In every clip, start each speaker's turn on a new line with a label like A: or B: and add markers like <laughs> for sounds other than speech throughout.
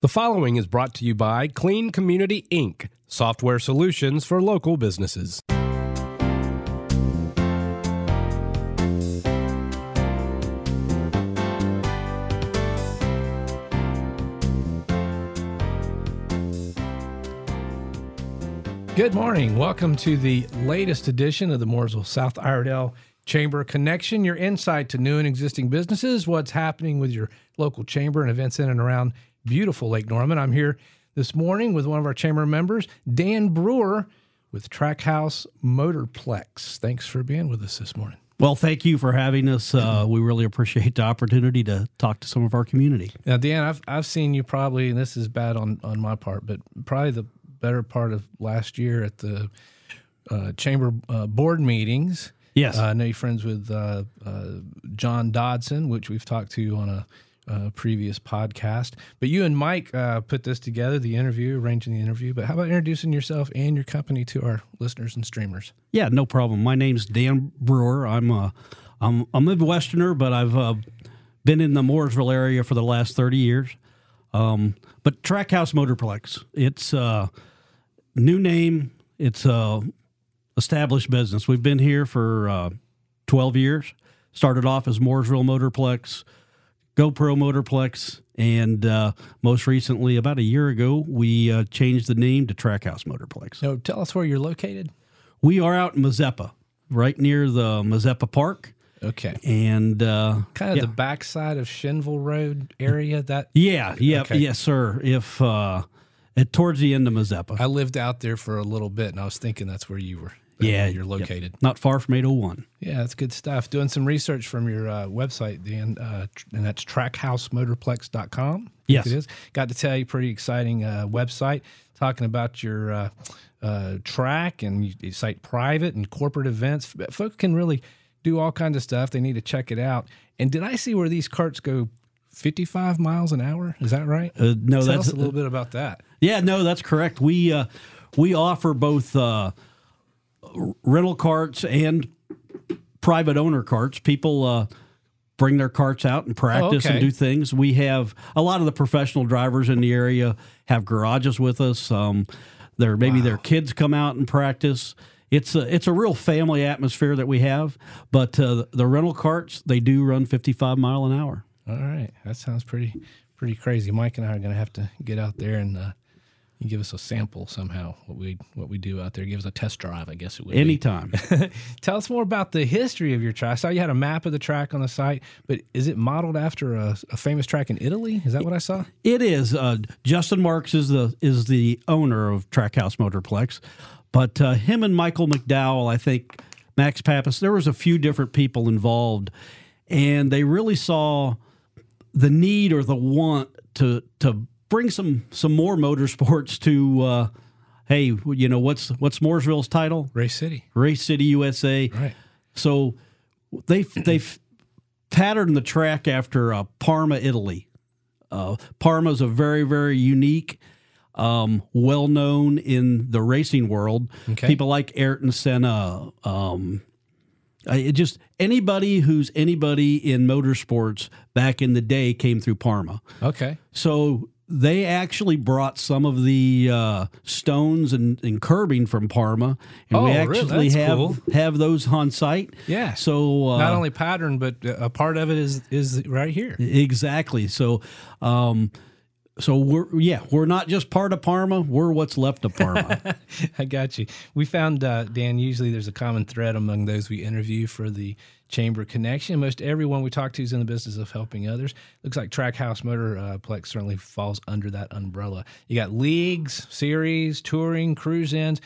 A: The following is brought to you by Clean Community Inc., software solutions for local businesses. Good morning. Welcome to the latest edition of the Mooresville South Iredell Chamber Connection, your insight to new and existing businesses, what's happening with your local chamber and events in and around beautiful Lake Norman. I'm here this morning with one of our chamber members, Dan Breuer with Trackhouse Motorplex. Thanks for being with us this morning.
B: Well, thank you for having us. Uh, we really appreciate the opportunity to talk to some of our community.
A: Now, Dan, I've I've seen you probably, and this is bad on on my part, but probably the better part of last year at the uh, chamber uh, board meetings.
B: Yes.
A: Uh, I know you're friends with uh, uh, John Dodson, which we've talked to on a, uh, previous podcast. But you and Mike uh, put this together, the interview, arranging the interview. But how about introducing yourself and your company to our listeners and streamers?
B: Yeah, no problem. My name's Dan Breuer. I'm a, I'm a Midwesterner, but I've uh, been in the Mooresville area for the last 30 years. Um, but Trackhouse Motorplex, it's a new name. It's a established business. We've been here for uh, 12 years. Started off as Mooresville Motorplex, GoPro Motorplex, and uh, most recently, about a year ago, we uh, changed the name to Trackhouse Motorplex.
A: So tell us where you're located.
B: We are out in Mazeppa, right near the Mazeppa Park.
A: Okay.
B: And uh,
A: Kind of
B: yeah,
A: the backside of Shinnville Road area. That
B: yeah, yeah,
A: Okay.
B: yes, sir. If uh, at towards the end of Mazeppa,
A: I lived out there for a little bit, and I was thinking that's where you were.
B: Yeah,
A: you're
B: yep.
A: located.
B: not far from 801.
A: Yeah, that's good stuff. Doing some research from your uh, website, Dan, uh, and that's trackhousemotorplex.com.
B: Yes.
A: It is. Got to tell you, pretty exciting uh, website talking about your uh, uh, track and you, you cite private and corporate events. Folks can really do all kinds of stuff. They need to check it out. And did I see where these carts go 55 miles an hour? Is that right?
B: Uh, no,
A: Tell
B: that's
A: us a little bit about that.
B: Yeah, no, that's correct. We uh, we offer both uh, rental carts and private owner carts. People uh, bring their carts out and practice
A: okay.
B: and do things. We have a lot of the professional drivers in the area have garages with us. Um, their maybe their kids come out and practice. It's a it's a real family atmosphere that we have. But uh, the rental carts they do run 55 mile an hour.
A: All right, that sounds pretty pretty crazy. Mike and I are going to have to get out there and uh, you give us a sample somehow what we what we do out there. Give us a test drive, I guess it would. be.
B: Anytime. <laughs>
A: Tell us more about the history of your track. I saw you had a map of the track on the site, but is it modeled after a, a famous track in Italy? Is that what I saw?
B: It is. Uh, Justin Marks is the is the owner of Trackhouse Motorplex, but uh, him and Michael McDowell, I think Max Papis, there was a few different people involved, and they really saw the need or the want to to bring some some more motorsports to. Uh, hey, you know what's what's Mooresville's title?
A: Race City.
B: Race City USA.
A: Right.
B: So they they patterned the track after uh, Parma, Italy. Uh, Parma is a very very unique, um, well known in the racing world.
A: Okay.
B: People like Ayrton Senna. Um, it just anybody who's anybody in motorsports back in the day came through Parma.
A: Okay.
B: So they actually brought some of the uh, stones and, and curbing from Parma, and we
A: Oh, really?
B: actually
A: That's
B: have
A: cool.
B: have those on site.
A: Yeah.
B: So uh,
A: Not only pattern, but a part of it is is right here.
B: exactly. So, um, so we're yeah, we're not just part of Parma. We're what's left of Parma. <laughs>
A: I got you. We found uh, Dan. Usually, there's a common thread among those we interview for the Chamber Connection. Most everyone we talk to is in the business of helping others. Looks like Trackhouse Motorplex certainly falls under that umbrella. You got leagues, series, touring, cruise ins.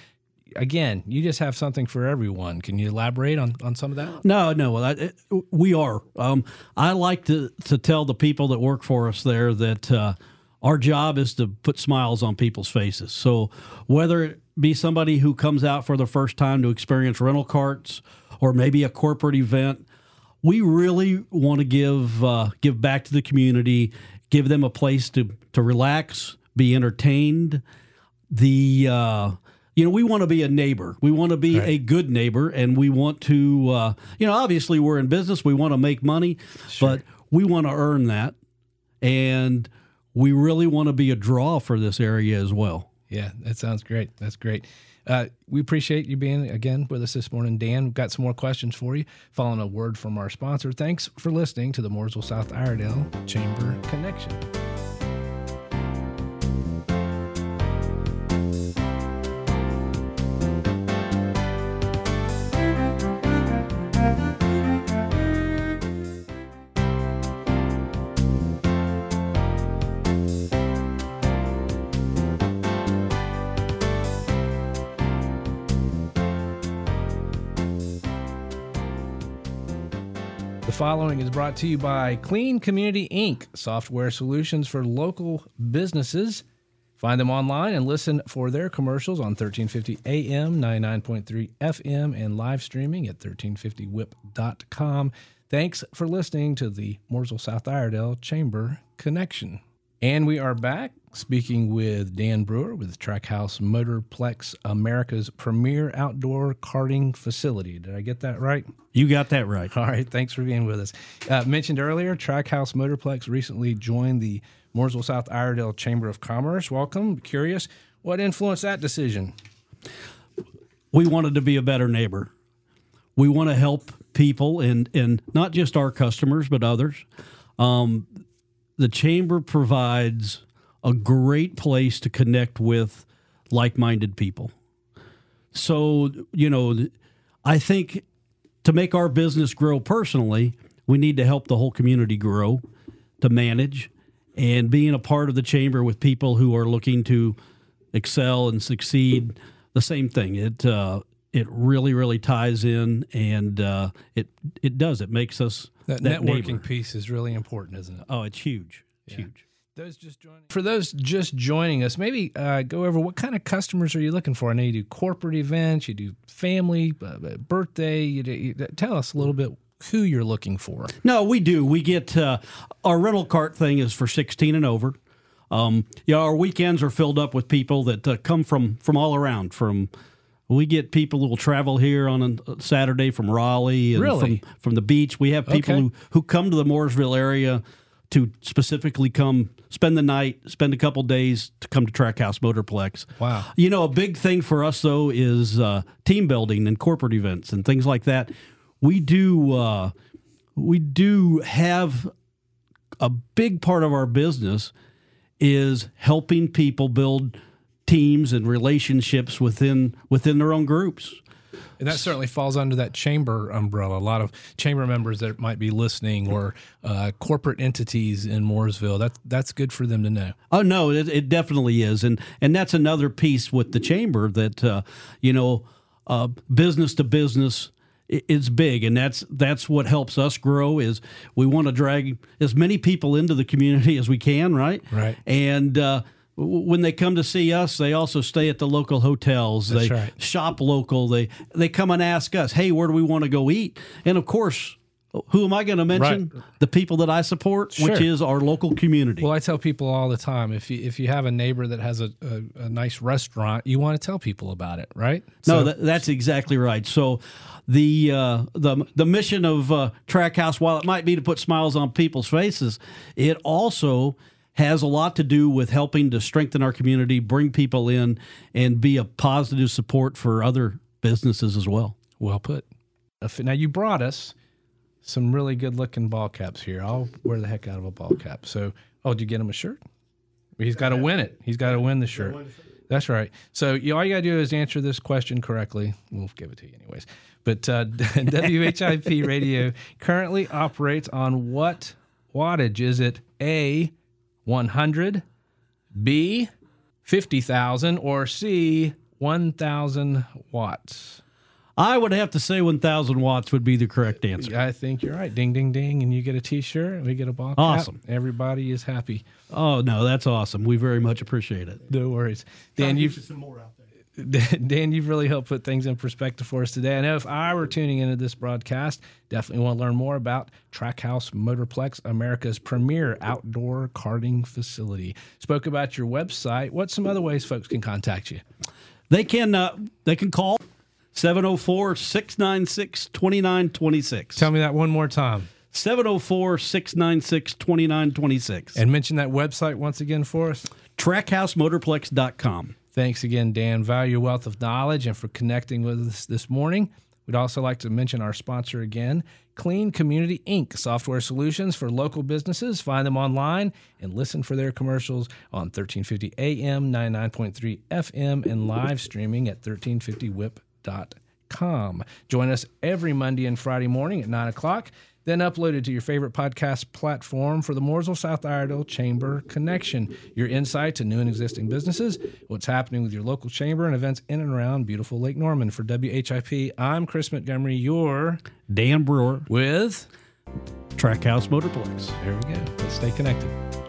A: Again, you just have something for everyone. Can you elaborate on, on some of that?
B: No, no, it, we are. Um, I like to to tell the people that work for us there that uh, our job is to put smiles on people's faces. So whether it be somebody who comes out for the first time to experience rental carts, or maybe a corporate event, we really want to give uh, give back to the community, give them a place to to relax, be entertained. The uh, you know we want to be a neighbor. We want to be a good neighbor, and we want to uh, you know obviously we're in business. We want to make money, but we want to earn that, and we really want to be a draw for this area as well.
A: Yeah, that sounds great. That's great. Uh, we appreciate you being again with us this morning, Dan. We've got some more questions for you following a word from our sponsor. Thanks for listening to the Mooresville South Iredell Chamber Connection. Following is brought to you by Clean Community Inc., software solutions for local businesses. Find them online and listen for their commercials on 1350 AM, 99.3 FM, and live streaming at 1350whip.com. Thanks for listening to the Mooresville South Iredell Chamber Connection. And we are back speaking with Dan Breuer with Trackhouse Motorplex, America's premier outdoor karting facility. Did I get that right?
B: You got that right. <laughs>
A: All right. Thanks for being with us. Uh, mentioned earlier, Trackhouse Motorplex recently joined the Mooresville South Iredell Chamber of Commerce. Welcome. Curious, what influenced that decision?
B: We wanted to be a better neighbor. We want to help people and and not just our customers but others. Um, the chamber provides a great place to connect with like-minded people. So, you know, I think to make our business grow personally, we need to help the whole community grow, to manage, and being a part of the chamber with people who are looking to excel and succeed. The same thing. It uh, it really really ties in, and uh, it it does. It makes us
A: That,
B: that
A: networking
B: neighbor.
A: piece is really important, isn't it?
B: Oh, it's huge. It's huge.
A: Those just joining. For those just joining us, maybe uh, go over what kind of customers are you looking for? I know you do corporate events, you do family, uh, uh, birthday. You, do, you tell us a little bit who you're looking for.
B: No, we do. We get uh, our rental cart thing is for 16 and over. Um, yeah, our weekends are filled up with people that uh, come from from all around. From we get people who will travel here on a Saturday from Raleigh and
A: Really?
B: from from the beach. We have people
A: Okay.
B: who who come to the Mooresville area to specifically come spend the night, spend a couple days to come to Trackhouse Motorplex.
A: Wow.
B: You know, a big thing for us though is uh, team building and corporate events and things like that. We do uh, we do have a big part of our business is helping people build teams and relationships within within their own groups.
A: And that certainly falls under that chamber umbrella. A lot of chamber members that might be listening or uh, corporate entities in Mooresville. That, that's good for them to know.
B: Oh no, it, it definitely is, and and that's another piece with the chamber that uh, you know, uh, business to business is big, and that's that's what helps us grow. Is we want to drag as many people into the community as we can, right?
A: Right.
B: And uh, when they come to see us, they also stay at the local hotels.
A: That's
B: they
A: right.
B: shop local. They they come and ask us, "Hey, where do we want to go eat?" And of course. Who am I going to mention? The people that I support, which is our local community.
A: Well, I tell people all the time if you if you have a neighbor that has a, a, a nice restaurant, you want to tell people about it, right?
B: No,
A: So-
B: that, that's exactly right. So, the uh, the the mission of uh, Trackhouse, while it might be to put smiles on people's faces, it also has a lot to do with helping to strengthen our community, bring people in, and be a positive support for other businesses as well.
A: Well put. Now you brought us some really good looking ball caps here. I'll wear the heck out of a ball cap. So, oh, did you get him a shirt? He's got to win it. He's got to win the shirt. That's right. So you, all you got to do is answer this question correctly. We'll give it to you anyways. But uh, <laughs> WHIP radio currently operates on what wattage? Is it A, 100, B, 50,000, or C, 1,000 watts?
B: I would have to say 1,000 watts would be the correct answer.
A: I think you're right. Ding, ding, ding. And you get a t shirt, we get a ball cap.
B: Awesome.
A: Everybody is happy.
B: Oh no, that's awesome. We very much appreciate it.
A: No worries. Dan, you've
C: some more out there. <laughs>
A: Dan, you've really helped put things in perspective for us today. I know if I were tuning into this broadcast, definitely want to learn more about Trackhouse Motorplex, America's premier outdoor karting facility. Spoke about your website. What's some other ways folks can contact you?
B: They can uh, they can call 704-696-2926.
A: Tell me that one more time.
B: 704 696 2926.
A: And mention that website once again for us.
B: TrackhouseMotorplex.com.
A: Thanks again, Dan. Value your wealth of knowledge and for connecting with us this morning. We'd also like to mention our sponsor again, Clean Community Inc. Software solutions for local businesses. Find them online and listen for their commercials on 1350 AM, 99.3 FM, and live streaming at 1350whip.com. Join us every Monday and Friday morning at 9 o'clock then uploaded to your favorite podcast platform for the Mooresville South Iredell Chamber Connection. Your insight to new and existing businesses, what's happening with your local chamber, and events in and around beautiful Lake Norman. For WHIP, I'm Chris Montgomery, your
B: Dan Breuer
A: with
B: Trackhouse Motorplex.
A: There we go. Let's stay connected.